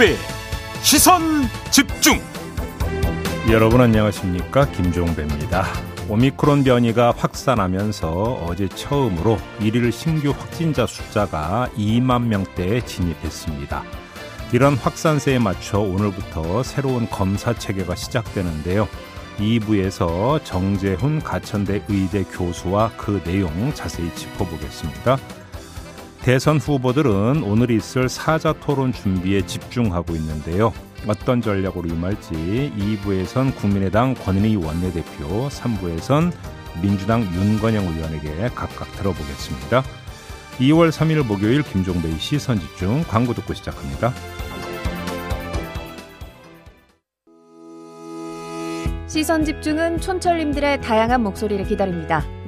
김종배 시선 집중 여러분 안녕하십니까 김종배입니다. 오미크론 변이가 확산하면서 어제 처음으로 일일 신규 확진자 숫자가 2만 명대에 진입했습니다. 이런 확산세에 맞춰 오늘부터 새로운 검사 체계가 시작되는데요. 2부에서 정재훈 가천대 의대 교수와 그 내용 자세히 짚어보겠습니다. 대선 후보들은 오늘 있을 사자 토론 준비에 집중하고 있는데요. 어떤 전략으로 임할지 2부에선 국민의당 권은희 원내대표, 3부에선 민주당 윤건영 의원에게 각각 들어보겠습니다. 2월 3일 목요일 김종배의 시선 집중 광고 듣고 시작합니다. 시선 집중은 촌철님들의 다양한 목소리를 기다립니다.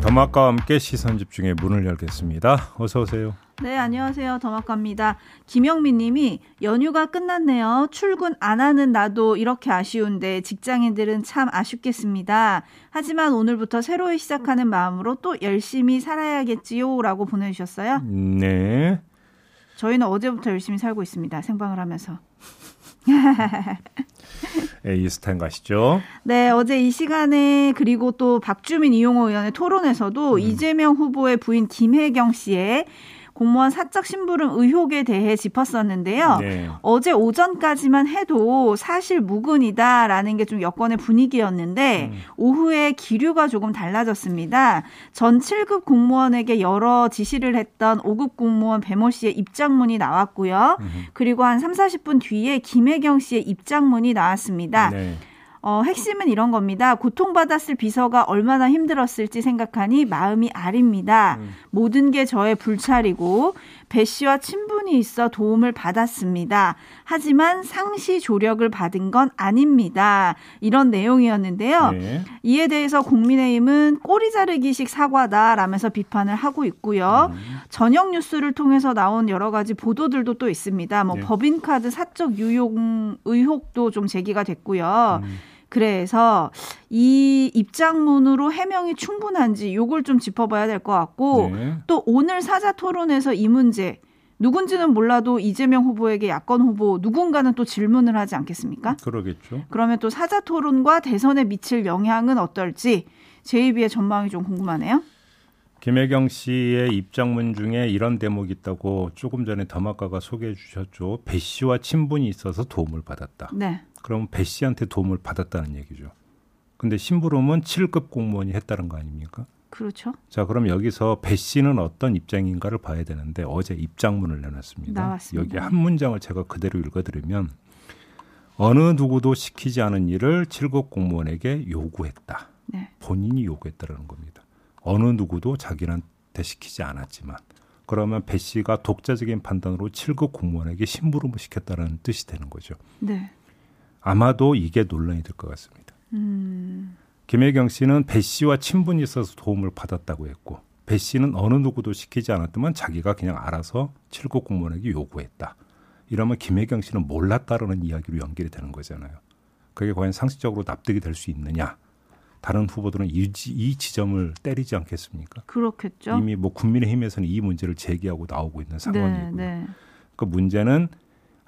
더마과 함께 시선 집중의 문을 열겠습니다. 어서 오세요. 네, 안녕하세요. 더마카입니다. 김영민 님이 연휴가 끝났네요. 출근 안 하는 나도 이렇게 아쉬운데 직장인들은 참 아쉽겠습니다. 하지만 오늘부터 새로 시작하는 마음으로 또 열심히 살아야겠지요. 라고 보내주셨어요. 네. 저희는 어제부터 열심히 살고 있습니다. 생방을 하면서. 에이스탄 가시죠. 네, 어제 이 시간에 그리고 또 박주민 이용호 의원의 토론에서도 음. 이재명 후보의 부인 김혜경 씨의 공무원 사적 심부름 의혹에 대해 짚었었는데요. 네. 어제 오전까지만 해도 사실 무근이다라는 게 좀 여권의 분위기였는데 음. 오후에 기류가 조금 달라졌습니다. 전 7급 공무원에게 여러 지시를 했던 5급 공무원 배모 씨의 입장문이 나왔고요. 음. 그리고 한 3, 40분 뒤에 김혜경 씨의 입장문이 나왔습니다. 네. 어, 핵심은 이런 겁니다. 고통받았을 비서가 얼마나 힘들었을지 생각하니 마음이 아립니다. 음. 모든 게 저의 불찰이고 배 씨와 친분이 있어 도움을 받았습니다. 하지만 상시 조력을 받은 건 아닙니다. 이런 내용이었는데요. 네. 이에 대해서 국민의힘은 꼬리 자르기식 사과다라면서 비판을 하고 있고요. 음. 저녁 뉴스를 통해서 나온 여러 가지 보도들도 또 있습니다. 뭐 네. 법인카드 사적 유용 의혹도 좀 제기가 됐고요. 음. 그래서 이 입장문으로 해명이 충분한지 요걸 좀 짚어봐야 될 것 같고 네. 또 오늘 사자 토론에서 이 문제 누군지는 몰라도 이재명 후보에게 야권 후보 누군가는 또 질문을 하지 않겠습니까? 그러겠죠. 그러면 또 사자 토론과 대선에 미칠 영향은 어떨지 제이비의 전망이 좀 궁금하네요. 김혜경 씨의 입장문 중에 이런 대목이 있다고 조금 전에 더마카가 소개해 주셨죠. 배 씨와 친분이 있어서 도움을 받았다. 네. 그럼 배 씨한테 도움을 받았다는 얘기죠. 근데 심부름은 7급 공무원이 했다는 거 아닙니까? 그렇죠. 자, 그럼 여기서 배 씨는 어떤 입장인가를 봐야 되는데 어제 입장문을 내놨습니다. 나왔습니다. 여기 한 문장을 제가 그대로 읽어드리면 어느 누구도 시키지 않은 일을 7급 공무원에게 요구했다. 네. 본인이 요구했다라는 겁니다. 어느 누구도 자기한테 시키지 않았지만 그러면 배 씨가 독자적인 판단으로 7급 공무원에게 심부름을 시켰다는 뜻이 되는 거죠. 네. 아마도 이게 논란이 될 것 같습니다. 음. 김혜경 씨는 배 씨와 친분이 있어서 도움을 받았다고 했고 배 씨는 어느 누구도 시키지 않았더만 자기가 그냥 알아서 7급 공무원에게 요구했다. 이러면 김혜경 씨는 몰랐다라는 이야기로 연결이 되는 거잖아요. 그게 과연 상식적으로 납득이 될 수 있느냐? 다른 후보들은 이, 이 지점을 때리지 않겠습니까? 그렇겠죠. 이미 뭐 국민의힘에서는 이 문제를 제기하고 나오고 있는 상황이고요. 네, 네. 그 문제는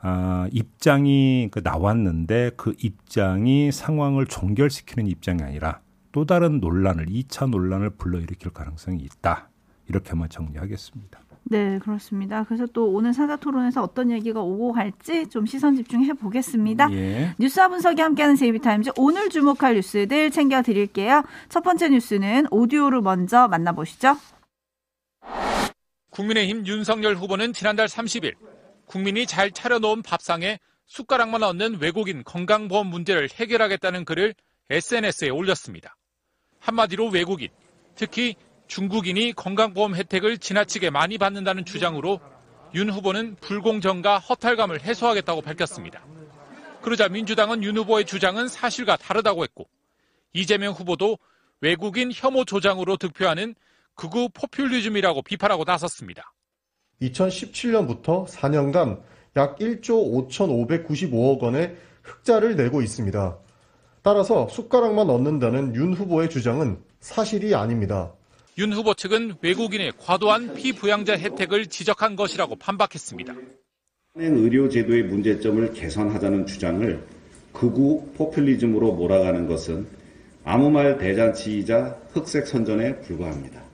아, 입장이 그 나왔는데 그 입장이 상황을 종결시키는 입장이 아니라 또 다른 논란을 2차 논란을 불러일으킬 가능성이 있다. 이렇게만 정리하겠습니다. 네, 그렇습니다. 그래서 또 오늘 사자 토론에서 어떤 얘기가 오고 갈지 좀 시선 집중해 보겠습니다. 예. 뉴스와 분석이 함께하는 제이비타임즈 오늘 주목할 뉴스들 챙겨 드릴게요. 첫 번째 뉴스는 오디오를 먼저 만나보시죠. 국민의힘 윤석열 후보는 지난달 30일 국민이 잘 차려놓은 밥상에 숟가락만 얻는 외국인 건강보험 문제를 해결하겠다는 글을 SNS에 올렸습니다. 한마디로 외국인, 특히 중국인이 건강보험 혜택을 지나치게 많이 받는다는 주장으로 윤 후보는 불공정과 허탈감을 해소하겠다고 밝혔습니다. 그러자 민주당은 윤 후보의 주장은 사실과 다르다고 했고 이재명 후보도 외국인 혐오 조장으로 득표하는 극우 포퓰리즘이라고 비판하고 나섰습니다. 2017년부터 4년간 약 1조 5,595억 원의 흑자를 내고 있습니다. 따라서 숟가락만 얻는다는 윤 후보의 주장은 사실이 아닙니다. 윤 후보 측은 외국인의 과도한 피부양자 혜택을 지적한 것이라고 반박했습니다. 의료제도의 문제점을 개선하자는 주장을 극우 포퓰리즘으로 몰아가는 것은 아무 말 대잔치이자 흑색 선전에 불과합니다.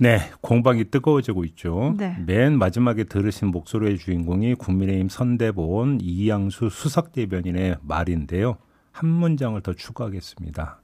네, 공방이 뜨거워지고 있죠. 네. 맨 마지막에 들으신 목소리의 주인공이 국민의힘 선대본 이양수 수석 대변인의 말인데요. 한 문장을 더 추가하겠습니다.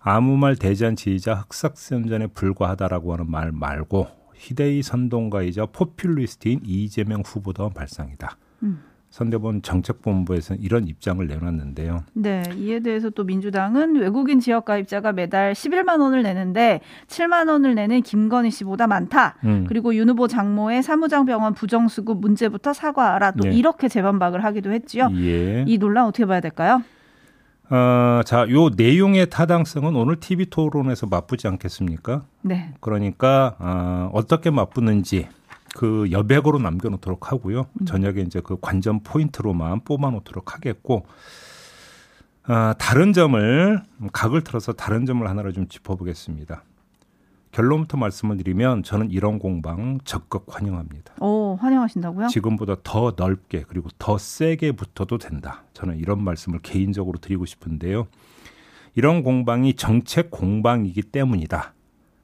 아무 말 대잔치이자 흑석선전에 불과하다라고 하는 말 말고 희대의 선동가이자 포퓰리스트인 이재명 후보도 발상이다. 음. 선대본 정책본부에서는 이런 입장을 내놨는데요. 네, 이에 대해서 또 민주당은 외국인 지역 가입자가 매달 11만 원을 내는데 7만 원을 내는 김건희 씨보다 많다. 음. 그리고 윤 후보 장모의 사무장 병원 부정수급 문제부터 사과하라. 또 네. 이렇게 재반박을 하기도 했지요. 예. 이 논란 어떻게 봐야 될까요? 어, 자, 요 내용의 타당성은 오늘 TV 토론에서 맛보지 않겠습니까? 네. 그러니까 어, 어떻게 맛보는지 그 여백으로 남겨놓도록 하고요. 음. 저녁에 이제 그 관전 포인트로만 뽑아놓도록 하겠고 어, 다른 점을 각을 틀어서 다른 점을 하나를 좀 짚어보겠습니다. 결론부터 말씀을 드리면 저는 이런 공방 적극 환영합니다. 오, 환영하신다고요? 지금보다 더 넓게 그리고 더 세게 붙어도 된다. 저는 이런 말씀을 개인적으로 드리고 싶은데요. 이런 공방이 정책 공방이기 때문이다.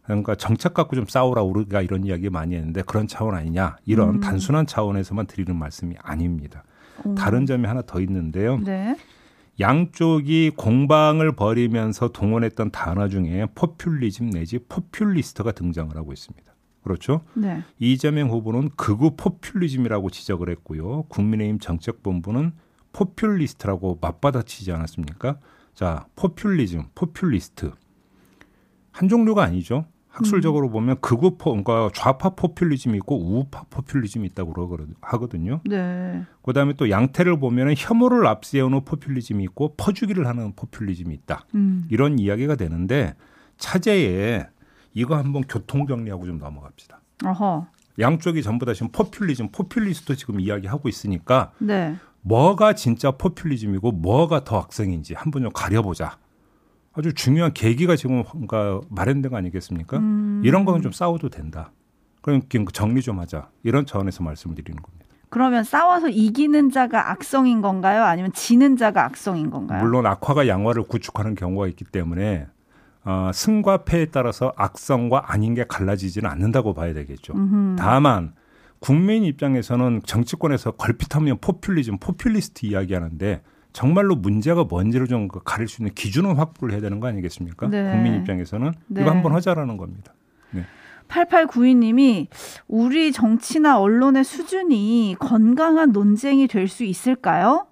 그러니까 정책 갖고 좀 싸우라 우리가 이런 이야기 많이 했는데 그런 차원 아니냐 이런 음. 단순한 차원에서만 드리는 말씀이 아닙니다. 오. 다른 점이 하나 더 있는데요. 네. 양쪽이 공방을 벌이면서 동원했던 단어 중에 포퓰리즘 내지 포퓰리스트가 등장을 하고 있습니다. 그렇죠? 네. 이재명 후보는 극우 포퓰리즘이라고 지적을 했고요. 국민의힘 정책본부는 포퓰리스트라고 맞받아치지 않았습니까? 자, 포퓰리즘, 포퓰리스트. 한 종류가 아니죠. 학술적으로 음. 보면 극우 포, 그러니까 좌파 포퓰리즘이 있고 우파 포퓰리즘이 있다고 하거든요. 네. 그 다음에 또 양태를 보면은 혐오를 앞세우는 포퓰리즘이 있고 퍼주기를 하는 포퓰리즘이 있다. 음. 이런 이야기가 되는데 차제에 이거 한번 교통 정리하고 좀 넘어갑시다. 어허. 양쪽이 전부 다 지금 포퓰리즘, 포퓰리스트 지금 이야기하고 있으니까 네. 뭐가 진짜 포퓰리즘이고 뭐가 더 악성인지 한번 좀 가려보자. 아주 중요한 계기가 지금 뭔가 마련된 거 아니겠습니까? 음. 이런 거는 좀 싸워도 된다. 그럼 정리 좀 하자. 이런 차원에서 말씀을 드리는 겁니다. 그러면 싸워서 이기는 자가 악성인 건가요? 아니면 지는 자가 악성인 건가요? 물론 악화가 양화를 구축하는 경우가 있기 때문에 어, 승과 패에 따라서 악성과 아닌 게 갈라지지는 않는다고 봐야 되겠죠. 음흠. 다만 국민 입장에서는 정치권에서 걸핏하면 포퓰리즘, 포퓰리스트 이야기하는데 정말로 문제가 뭔지를 좀그 가릴 수 있는 기준을 확보를 해야 되는 거 아니겠습니까? 네. 국민 입장에서는 네. 이거 한번 하자라는 겁니다. 네. 8892님이 우리 정치나 언론의 수준이 건강한 논쟁이 될 수 있을까요?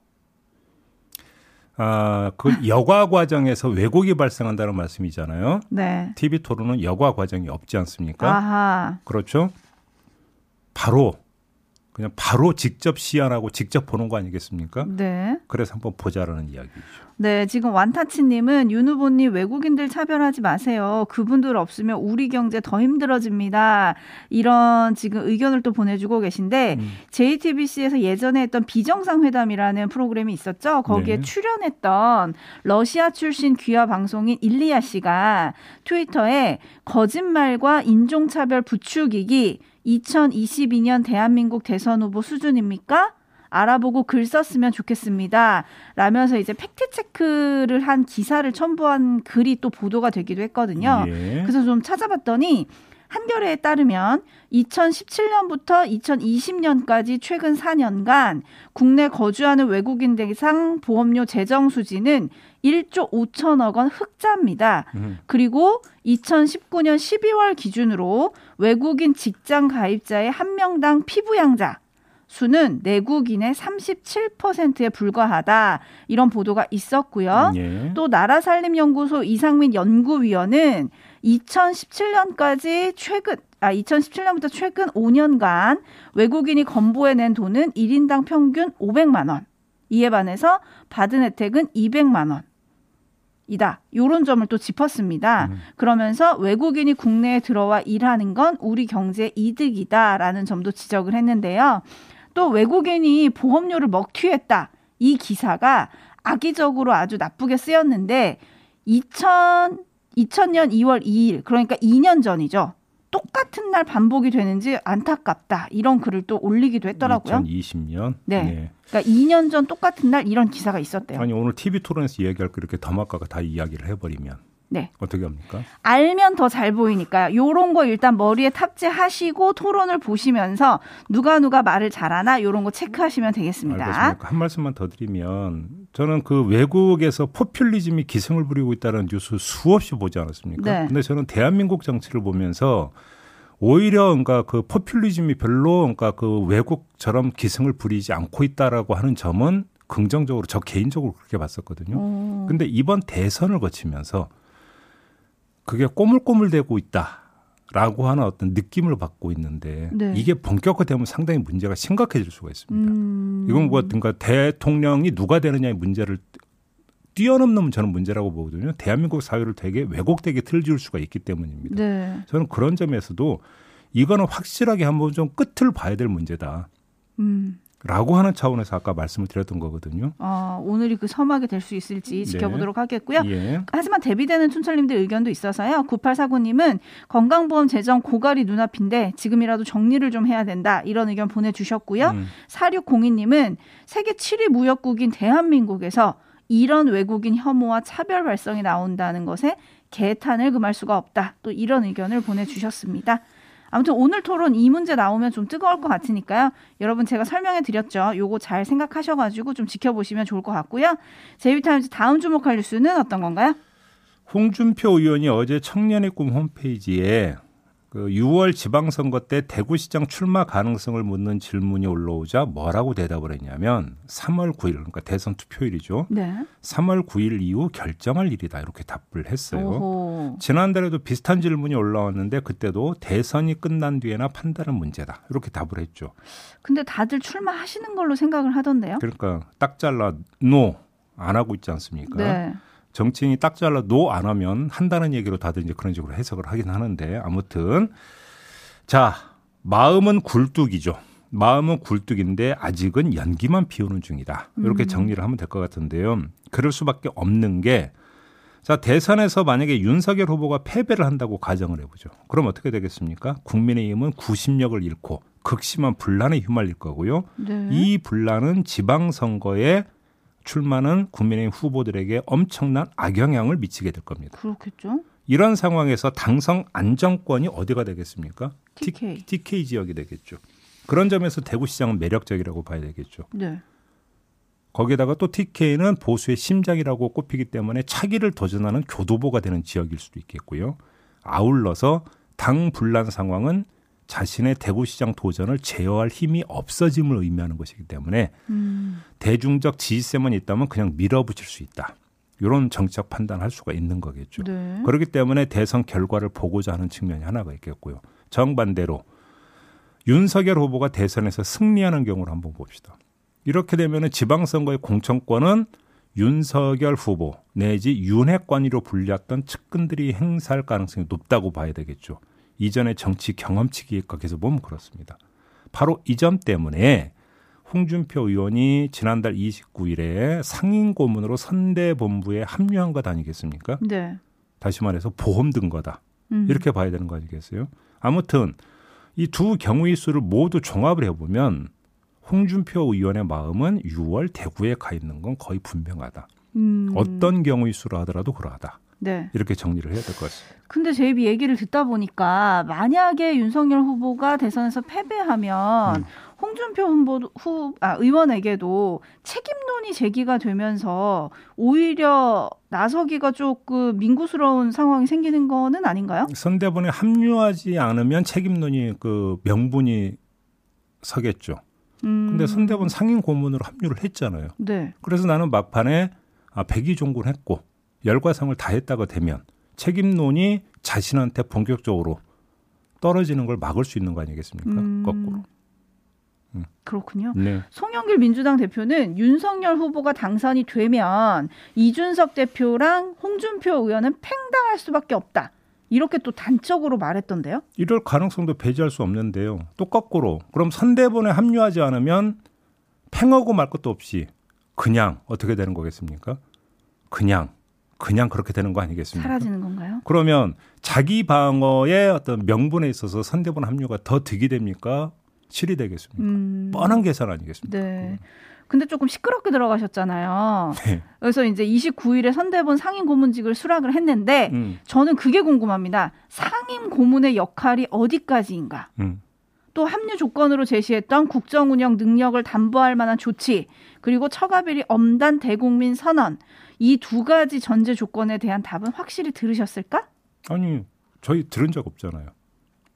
아, 그 여과 과정에서 왜곡이 발생한다는 말씀이잖아요. 네. TV 토론은 여과 과정이 없지 않습니까? 아하. 그렇죠? 바로 그냥 바로 직접 시연하고 직접 보는 거 아니겠습니까? 네. 그래서 한번 보자라는 이야기죠. 네, 지금 완타치님은 윤 후보님 외국인들 차별하지 마세요. 그분들 없으면 우리 경제 더 힘들어집니다. 이런 지금 의견을 또 보내주고 계신데 음. JTBC에서 예전에 했던 비정상회담이라는 프로그램이 있었죠. 거기에 네. 출연했던 러시아 출신 귀화 방송인 일리아 씨가 트위터에 거짓말과 인종차별 부추기기 2022년 대한민국 대선 후보 수준입니까? 알아보고 글 썼으면 좋겠습니다. 라면서 이제 팩트 체크를 한 기사를 첨부한 글이 또 보도가 되기도 했거든요. 예. 그래서 좀 찾아봤더니 한겨레에 따르면 2017년부터 2020년까지 최근 4년간 국내 거주하는 외국인 대상 보험료 재정 수지는 1조 5천억 원 흑자입니다. 음. 그리고 2019년 12월 기준으로 외국인 직장 가입자의 한 명당 피부양자 수는 내국인의 37%에 불과하다. 이런 보도가 있었고요. 예. 또 나라살림연구소 이상민 연구위원은 2017년까지 최근 아 2017년부터 최근 5년간 외국인이 건보해 낸 돈은 1인당 평균 500만 원. 이에 반해서 받은 혜택은 200만 원. 이다. 요런 점을 또 짚었습니다. 음. 그러면서 외국인이 국내에 들어와 일하는 건 우리 경제 이득이다라는 점도 지적을 했는데요. 또 외국인이 보험료를 먹튀했다. 이 기사가 악의적으로 아주 나쁘게 쓰였는데 2000 2000년 2월 2일 그러니까 2년 전이죠. 똑같은 날 반복이 되는지 안타깝다. 이런 글을 또 올리기도 했더라고요. 2020년. 네. 네. 그러니까 2년 전 똑같은 날 이런 기사가 있었대요. 아니 오늘 TV 토론에서 이야기할 거 이렇게 더마카가 다 이야기를 해버리면 네. 어떻게 합니까? 알면 더 잘 보이니까요. 요런 거 일단 머리에 탑재하시고 토론을 보시면서 누가 누가 말을 잘하나 요런 거 체크하시면 되겠습니다. 알겠습니다. 한 말씀만 더 드리면 저는 그 외국에서 포퓰리즘이 기승을 부리고 있다는 뉴스 수없이 보지 않았습니까? 네. 근데 저는 대한민국 정치를 보면서 오히려 그러니까 그 포퓰리즘이 별로 그러니까 그 외국처럼 기승을 부리지 않고 있다라고 하는 점은 긍정적으로 저 개인적으로 그렇게 봤었거든요. 오. 근데 이번 대선을 거치면서 그게 꼬물꼬물되고 있다라고 하는 어떤 느낌을 받고 있는데 네. 이게 본격화되면 상당히 문제가 심각해질 수가 있습니다. 음. 이건 뭐 그러니까 대통령이 누가 되느냐의 문제를 뛰어넘는 저는 문제라고 보거든요. 대한민국 사회를 되게 왜곡되게 틀지을 수가 있기 때문입니다. 네. 저는 그런 점에서도 이거는 확실하게 한번 좀 끝을 봐야 될 문제다. 음. 라고 하는 차원에서 아까 말씀을 드렸던 거거든요. 어, 오늘이 그 서막이 될 수 있을지 네. 지켜보도록 네. 하겠고요. 예. 하지만 대비되는 춘철님들 의견도 있어서요. 9849님은 건강보험 재정 고갈이 눈앞인데 지금이라도 정리를 좀 해야 된다. 이런 의견 보내주셨고요. 음. 4602님은 세계 7위 무역국인 대한민국에서 이런 외국인 혐오와 차별 발성이 나온다는 것에 개탄을 금할 수가 없다. 또 이런 의견을 보내주셨습니다. 아무튼 오늘 토론 이 문제 나오면 좀 뜨거울 것 같으니까요. 여러분 제가 설명해 드렸죠. 요거 잘 생각하셔가지고 좀 지켜보시면 좋을 것 같고요. 제이비타임즈 다음 주목할 뉴스는 어떤 건가요? 홍준표 의원이 어제 청년의 꿈 홈페이지에 그 6월 지방선거 때 대구시장 출마 가능성을 묻는 질문이 올라오자 뭐라고 대답을 했냐면 3월 9일 그러니까 대선 투표일이죠. 네. 3월 9일 이후 결정할 일이다 이렇게 답을 했어요. 오호. 지난달에도 비슷한 질문이 올라왔는데 그때도 대선이 끝난 뒤에나 판단은 문제다 이렇게 답을 했죠. 근데 다들 출마하시는 걸로 생각을 하던데요. 그러니까 딱 잘라 노안 하고 있지 않습니까? 네. 정치인이 딱 잘라 노 안 하면 한다는 얘기로 다들 이제 그런 식으로 해석을 하긴 하는데 아무튼 자 마음은 굴뚝이죠. 마음은 굴뚝인데 아직은 연기만 피우는 중이다. 이렇게 음. 정리를 하면 될 것 같은데요. 그럴 수밖에 없는 게 자, 대선에서 만약에 윤석열 후보가 패배를 한다고 가정을 해보죠. 그럼 어떻게 되겠습니까? 국민의힘은 구심력을 잃고 극심한 분란에 휘말릴 거고요. 네. 이 분란은 지방선거에 출마는 국민의힘 후보들에게 엄청난 악영향을 미치게 될 겁니다. 그렇겠죠. 이런 상황에서 당성 안정권이 어디가 되겠습니까? TK. TK 지역이 되겠죠. 그런 점에서 대구시장은 매력적이라고 봐야 되겠죠. 네. 거기에다가 또 TK는 보수의 심장이라고 꼽히기 때문에 차기를 도전하는 교도보가 되는 지역일 수도 있겠고요. 아울러서 당 분란 상황은 자신의 대구시장 도전을 제어할 힘이 없어짐을 의미하는 것이기 때문에 음. 대중적 지지세만 있다면 그냥 밀어붙일 수 있다. 이런 정책 판단할 수가 있는 거겠죠. 네. 그렇기 때문에 대선 결과를 보고자 하는 측면이 하나가 있겠고요. 정반대로 윤석열 후보가 대선에서 승리하는 경우를 한번 봅시다. 이렇게 되면은 지방선거의 공천권은 윤석열 후보 내지 윤핵관위로 불렸던 측근들이 행사할 가능성이 높다고 봐야 되겠죠. 이전의 정치 경험치기에 각해서 보면 그렇습니다. 바로 이 점 때문에 홍준표 의원이 지난달 29일에 상임 고문으로 선대 본부에 합류한 것 아니겠습니까? 네. 다시 말해서 보험 든 거다. 음. 이렇게 봐야 되는 거 아니겠어요? 아무튼 이 두 경우의 수를 모두 종합을 해보면 홍준표 의원의 마음은 6월 대구에 가 있는 건 거의 분명하다. 음. 어떤 경우의 수로 하더라도 그러하다. 네. 이렇게 정리를 해야 될 것 같습니다. 근데 제이비 얘기를 듣다 보니까 만약에 윤석열 후보가 대선에서 패배하면 음. 홍준표 후보 후 아, 의원에게도 책임론이 제기가 되면서 오히려 나서기가 조금 민구스러운 상황이 생기는 거는 아닌가요? 선대본에 합류하지 않으면 책임론이 그 명분이 서겠죠. 음. 근데 선대본 상임 고문으로 합류를 했잖아요. 네. 그래서 나는 막판에 아, 백의 종군 했고 열과성을 다했다가 되면 책임론이 자신한테 본격적으로 떨어지는 걸 막을 수 있는 거 아니겠습니까? 음. 거꾸로. 음. 그렇군요. 네. 송영길 민주당 대표는 윤석열 후보가 당선이 되면 이준석 대표랑 홍준표 의원은 팽당할 수밖에 없다. 이렇게 또 단적으로 말했던데요. 이럴 가능성도 배제할 수 없는데요. 또 거꾸로 그럼 선대본에 합류하지 않으면 팽하고 말 것도 없이 그냥 어떻게 되는 거겠습니까? 그냥 그냥 그렇게 되는 거 아니겠습니까? 사라지는 건가요? 그러면 자기 방어의 어떤 명분에 있어서 선대본 합류가 더 득이 됩니까? 실이 되겠습니까? 음. 뻔한 계산 아니겠습니까? 네. 근데 조금 시끄럽게 들어가셨잖아요. 네. 그래서 이제 29일에 선대본 상임 고문직을 수락을 했는데 음. 저는 그게 궁금합니다. 상임 고문의 역할이 어디까지인가? 음. 또 합류 조건으로 제시했던 국정 운영 능력을 담보할 만한 조치, 그리고 처가비리 엄단 대국민 선언 이 두 가지 전제 조건에 대한 답은 확실히 들으셨을까? 아니 저희 들은 적 없잖아요.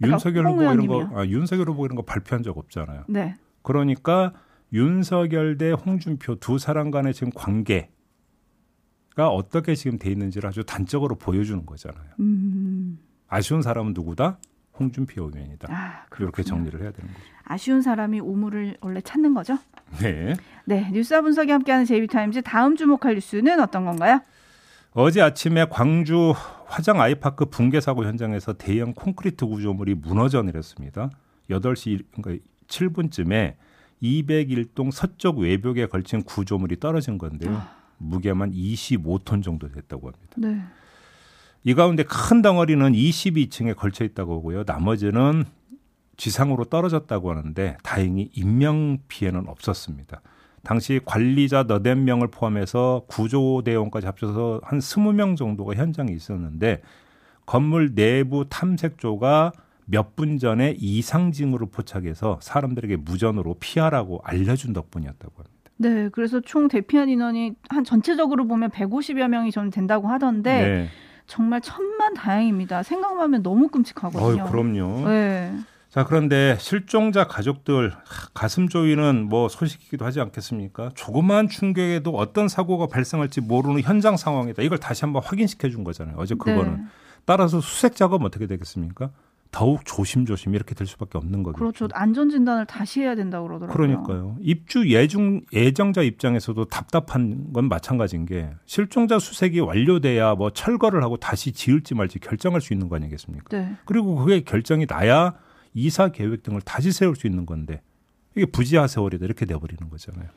윤석열 후보 이런 거, 아, 윤석열 후보 이런 거 발표한 적 없잖아요. 네. 그러니까 윤석열 대 홍준표 두 사람 간의 지금 관계가 어떻게 지금 돼 있는지를 아주 단적으로 보여주는 거잖아요. 음. 아쉬운 사람은 누구다? 홍준표 의원이다. 아, 이렇게 정리를 해야 되는 거죠. 아쉬운 사람이 오물을 원래 찾는 거죠? 네. 네, 뉴스와 분석이 함께하는 제이비타임즈 다음 주목할 뉴스는 어떤 건가요? 어제 아침에 광주 화장 아이파크 붕괴 사고 현장에서 대형 콘크리트 구조물이 무너져 내렸습니다. 8시 그러니까 7분쯤에 201동 서쪽 외벽에 걸친 구조물이 떨어진 건데요. 아. 무게만 25톤 정도 됐다고 합니다. 네. 이 가운데 큰 덩어리는 22층에 걸쳐 있다고 하고요. 나머지는 지상으로 떨어졌다고 하는데 다행히 인명 피해는 없었습니다. 당시 관리자 너댓 명을 포함해서 구조대원까지 합쳐서 한 20명 정도가 현장에 있었는데 건물 내부 탐색조가 몇 분 전에 이상징후를 포착해서 사람들에게 무전으로 피하라고 알려준 덕분이었다고 합니다. 네, 그래서 총 대피한 인원이 한 전체적으로 보면 150여 명이 좀 된다고 하던데 네. 정말 천만 다행입니다. 생각만 하면 너무 끔찍하거든요. 어, 그럼요. 네. 자, 그런데 실종자 가족들 가슴 조이는 뭐 소식이기도 하지 않겠습니까? 조그마한 충격에도 어떤 사고가 발생할지 모르는 현장 상황이다. 이걸 다시 한번 확인시켜 준 거잖아요. 어제 그거는. 네. 따라서 수색 작업 어떻게 되겠습니까? 더욱 조심조심 이렇게 될 수밖에 없는 거죠. 그렇죠. 안전 진단을 다시 해야 된다고 그러더라고요. 그러니까요. 입주 예중 예정자 입장에서도 답답한 건 마찬가지인 게 실종자 수색이 완료돼야 뭐 철거를 하고 다시 지을지 말지 결정할 수 있는 거 아니겠습니까? 네. 그리고 그게 결정이 나야 이사 계획 등을 다시 세울 수 있는 건데 이게 부지하 세월이다 이렇게 돼버리는 거잖아요.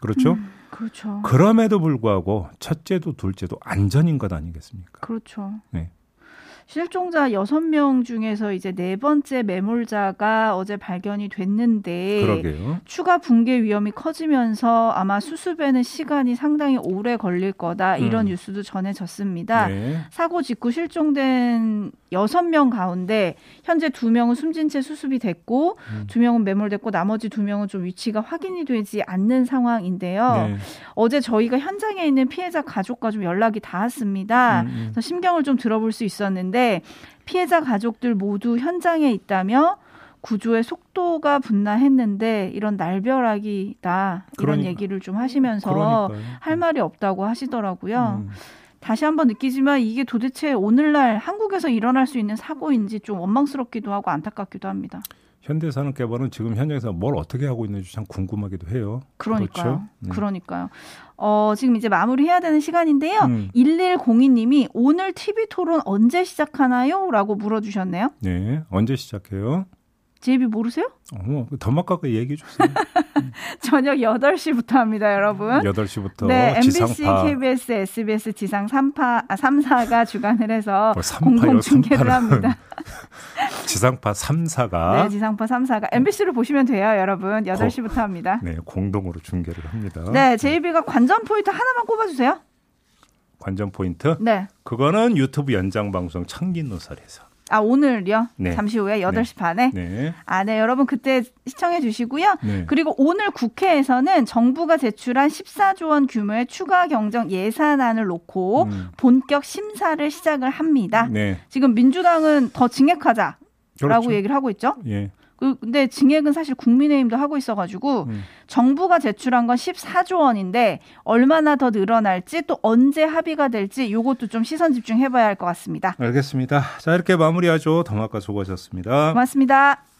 그렇죠? 음, 그렇죠. 그럼에도 불구하고 첫째도 둘째도 안전인 것 아니겠습니까? 그렇죠. 네. 실종자 6명 중에서 이제 네 번째 매몰자가 어제 발견이 됐는데 그러게요. 추가 붕괴 위험이 커지면서 아마 수습에는 시간이 상당히 오래 걸릴 거다 이런 음. 뉴스도 전해졌습니다. 네. 사고 직후 실종된 6명 가운데 현재 2명은 숨진 채 수습이 됐고 음. 2명은 매몰됐고 나머지 2명은 좀 위치가 확인이 되지 않는 상황인데요. 네. 어제 저희가 현장에 있는 피해자 가족과 좀 연락이 닿았습니다. 음, 음. 그래서 심경을 좀 들어볼 수 있었는데 피해자 가족들 모두 현장에 있다며 구조의 속도가 분나했는데 이런 날벼락이다 이런 그러니까. 얘기를 좀 하시면서 그러니까요. 할 말이 없다고 하시더라고요. 음. 다시 한번 느끼지만 이게 도대체 오늘날 한국에서 일어날 수 있는 사고인지 좀 원망스럽기도 하고 안타깝기도 합니다. 현대산업개발은 지금 현장에서 뭘 어떻게 하고 있는지 참 궁금하기도 해요. 그러니까요. 그렇죠? 네. 그러니까요. 어, 지금 이제 마무리해야 되는 시간인데요. 음. 1102님이 오늘 TV 토론 언제 시작하나요? 라고 물어주셨네요. 네. 언제 시작해요? 제이비 모르세요? 어, 더막가까 얘기해 주세요. 저녁 8시부터 합니다, 여러분. 8시부터 네, MBC, 지상파. KBS, SBS 지상 3파, 아, 3사가 주관을 해서 뭐 공동 중계를 합니다. 지상파 3사가 네, 지상파 3사가 MBC를 보시면 돼요, 여러분. 8시부터 합니다. 네, 공동으로 중계를 합니다. 네, 제이비가 관전 포인트 하나만 꼽아 주세요. 관전 포인트? 네. 그거는 유튜브 연장 방송 청긴 노설에서 아, 오늘요? 네. 잠시 후에 8시 네. 반에? 네. 아, 네. 여러분 그때 시청해 주시고요. 네. 그리고 오늘 국회에서는 정부가 제출한 14조 원 규모의 추가 경정 예산안을 놓고 음. 본격 심사를 시작을 합니다. 네. 지금 민주당은 더 증액하자라고 그렇죠. 얘기를 하고 있죠. 예. 그 근데 증액은 사실 국민의힘도 하고 있어가지고 음. 정부가 제출한 건 14조 원인데 얼마나 더 늘어날지 또 언제 합의가 될지 이것도 좀 시선 집중해봐야 할 것 같습니다. 알겠습니다. 자 이렇게 마무리하죠. 더마카 수고하셨습니다. 고맙습니다.